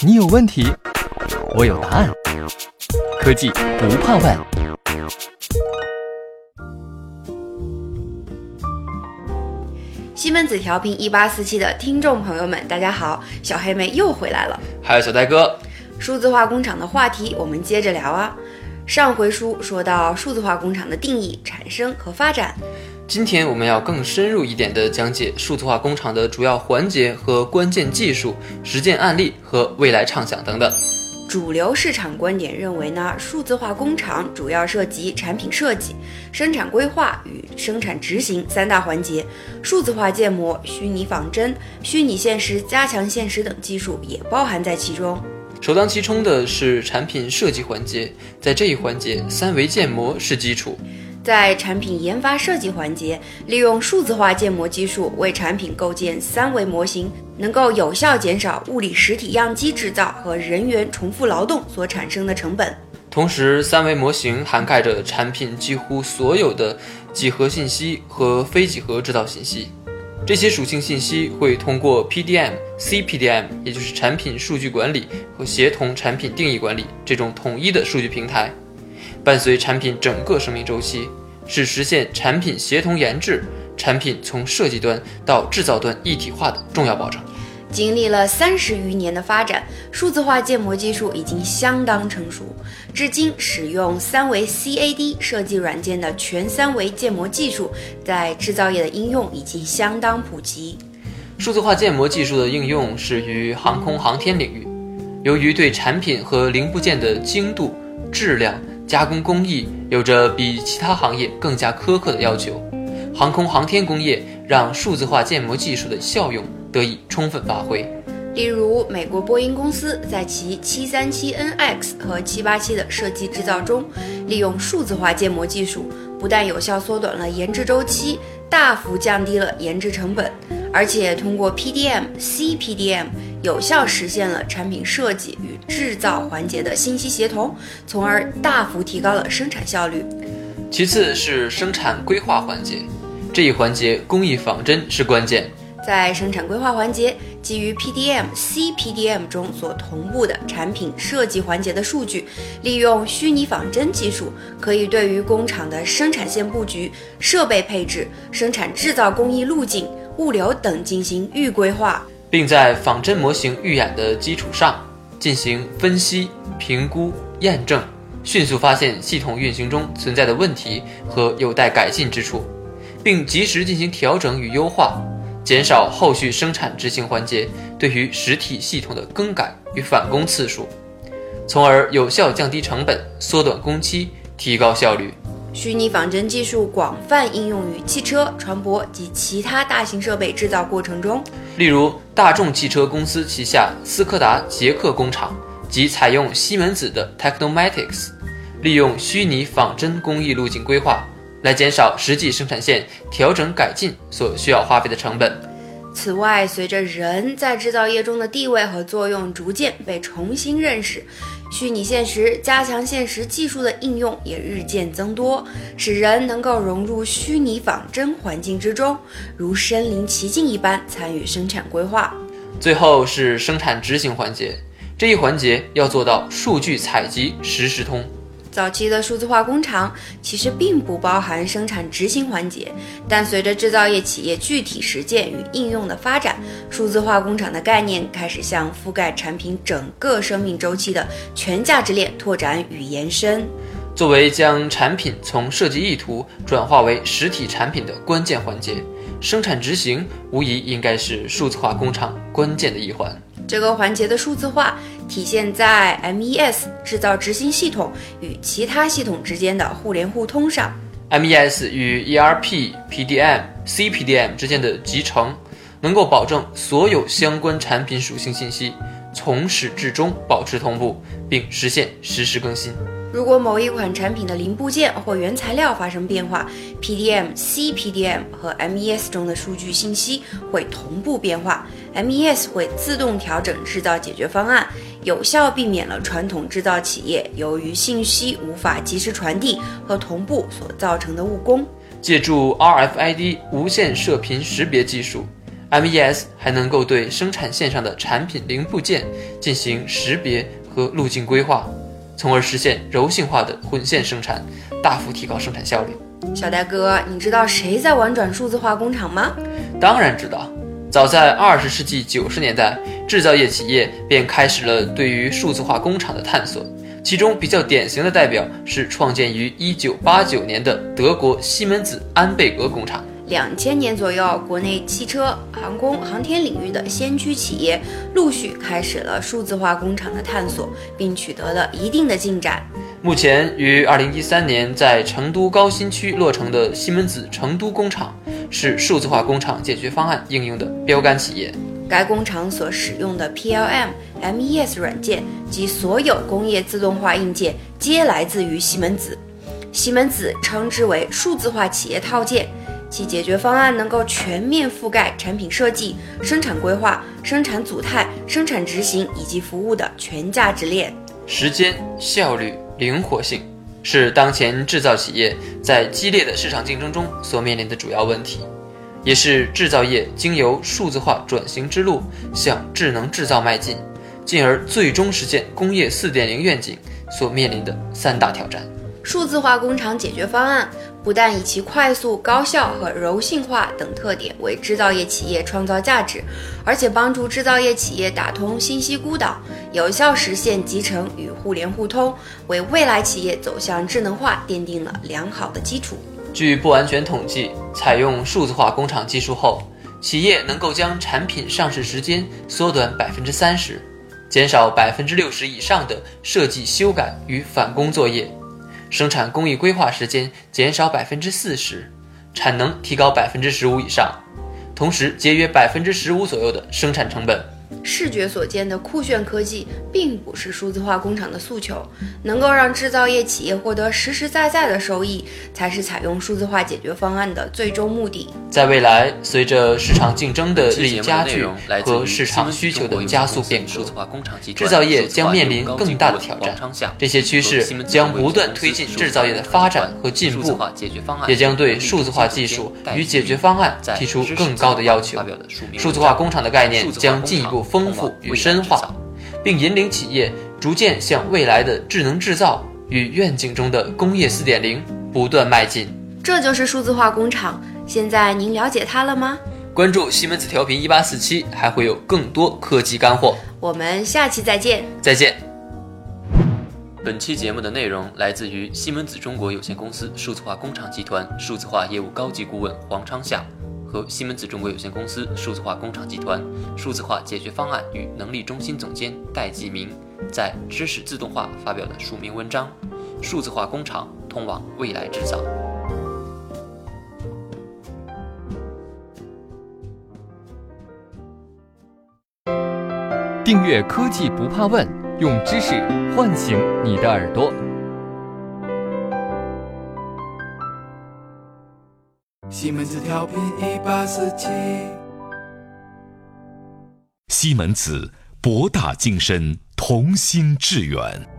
你有问题，我有答案。科技不怕问。西门子调频一八四七的听众朋友们，大家好，小黑妹又回来了。还有小戴哥，数字化工厂的话题，我们接着聊啊。上回书说到数字化工厂的定义、产生和发展。今天我们要更深入一点的讲解数字化工厂的主要环节和关键技术、实践案例和未来畅想等等。主流市场观点认为呢，数字化工厂主要涉及产品设计、生产规划与生产执行三大环节，数字化建模、虚拟仿真、虚拟现实、加强现实等技术也包含在其中。首当其冲的是产品设计环节，在这一环节，三维建模是基础。在产品研发设计环节，利用数字化建模技术为产品构建三维模型，能够有效减少物理实体样机制造和人员重复劳动所产生的成本。同时，三维模型涵盖着产品几乎所有的几何信息和非几何制造信息。这些属性信息会通过 PDM、CPDM，也就是产品数据管理和协同产品定义管理这种统一的数据平台。伴随产品整个生命周期，是实现产品协同研制、产品从设计端到制造端一体化的重要保证。经历了三十余年的发展，数字化建模技术已经相当成熟。至今，使用三维 CAD 设计软件的全三维建模技术，在制造业的应用已经相当普及。数字化建模技术的应用是于航空航天领域，由于对产品和零部件的精度、质量。加工工艺有着比其他行业更加苛刻的要求，航空航天工业让数字化建模技术的效用得以充分发挥。例如，美国波音公司在其 737NX 和787的设计制造中，利用数字化建模技术，不但有效缩短了研制周期，大幅降低了研制成本，而且通过 PDM、CPDM。有效实现了产品设计与制造环节的信息协同，从而大幅提高了生产效率。其次是生产规划环节，这一环节工艺仿真是关键。在生产规划环节，基于 PDM、CPDM 中所同步的产品设计环节的数据，利用虚拟仿真技术，可以对于工厂的生产线布局、设备配置、生产制造工艺路径、物流等进行预规划。并在仿真模型预演的基础上进行分析、评估、验证，迅速发现系统运行中存在的问题和有待改进之处，并及时进行调整与优化，减少后续生产执行环节对于实体系统的更改与返工次数，从而有效降低成本、缩短工期、提高效率。虚拟仿真技术广泛应用于汽车、船舶及其他大型设备制造过程中。例如，大众汽车公司旗下斯柯达捷克工厂即采用西门子的 Technomatics，利用虚拟仿真工艺路径规划，来减少实际生产线调整改进所需要花费的成本。此外，随着人在制造业中的地位和作用逐渐被重新认识。虚拟现实、加强现实技术的应用也日渐增多，使人能够融入虚拟仿真环境之中，如身临其境一般参与生产规划。最后是生产执行环节，这一环节要做到数据采集实时通。早期的数字化工厂其实并不包含生产执行环节，但随着制造业企业具体实践与应用的发展，数字化工厂的概念开始向覆盖产品整个生命周期的全价值链拓展与延伸。作为将产品从设计意图转化为实体产品的关键环节，生产执行无疑应该是数字化工厂关键的一环。这个环节的数字化体现在 MES 制造执行系统与其他系统之间的互联互通上。MES 与 ERP、PDM、CPDM 之间的集成，能够保证所有相关产品属性信息从始至终保持同步，并实现实时更新。如果某一款产品的零部件或原材料发生变化，PDM、CPDM 和 MES 中的数据信息会同步变化，MES 会自动调整制造解决方案，有效避免了传统制造企业由于信息无法及时传递和同步所造成的误工。借助 RFID 无线射频识别技术 MES 还能够对生产线上的产品零部件进行识别和路径规划，从而实现柔性化的混线生产，大幅提高生产效率。小戴哥，你知道谁在玩转数字化工厂吗？当然知道，早在二十世纪九十年代，制造业企业便开始了对于数字化工厂的探索。其中比较典型的代表是创建于一九八九年的德国西门子安贝格工厂。两千年左右，国内汽车、航空、航天领域的先驱企业陆续开始了数字化工厂的探索，并取得了一定的进展。目前于二零一三年在成都高新区落成的西门子成都工厂，是数字化工厂解决方案应用的标杆企业。该工厂所使用的 PLM、MES 软件及所有工业自动化硬件，皆来自于西门子。西门子称之为数字化企业套件。其解决方案能够全面覆盖产品设计、生产规划、生产组态、生产执行以及服务的全价值链。时间效率、灵活性是当前制造企业在激烈的市场竞争中所面临的主要问题，也是制造业经由数字化转型之路向智能制造迈进，进而最终实现工业四点零愿景所面临的三大挑战。数字化工厂解决方案。不但以其快速、高效和柔性化等特点为制造业企业创造价值，而且帮助制造业企业打通信息孤岛，有效实现集成与互联互通，为未来企业走向智能化奠定了良好的基础。据不完全统计，采用数字化工厂技术后，企业能够将产品上市时间缩短百分之三十，减少百分之六十以上的设计修改与返工作业。生产工艺规划时间减少百分之四十，产能提高百分之十五以上，同时节约百分之十五左右的生产成本。视觉所见的酷炫科技，并不是数字化工厂的诉求。能够让制造业企业获得实实在在的收益，才是采用数字化解决方案的最终目的。在未来，随着市场竞争的日益加剧和市场需求的加速变革，制造业将面临更大的挑战。这些趋势将不断推进制造业的发展和进步，也将对数字化技术与解决方案提出更高的要求。数字化工厂的概念将进一步。丰富与深化，并引领企业逐渐向未来的智能制造与愿景中的工业四点零不断迈进。这就是数字化工厂。现在您了解它了吗？关注西门子调频一八四七，还会有更多科技干货。我们下期再见。再见。本期节目的内容来自于西门子中国有限公司数字化工厂集团数字化业务高级顾问黄昌夏。和西门子中国有限公司数字化工厂集团数字化解决方案与能力中心总监戴继明在《知识自动化》发表的署名文章《数字化工厂通往未来制造》。订阅科技不怕问，用知识唤醒你的耳朵。西门子调频一八四七，西门子博大精深，同心致远。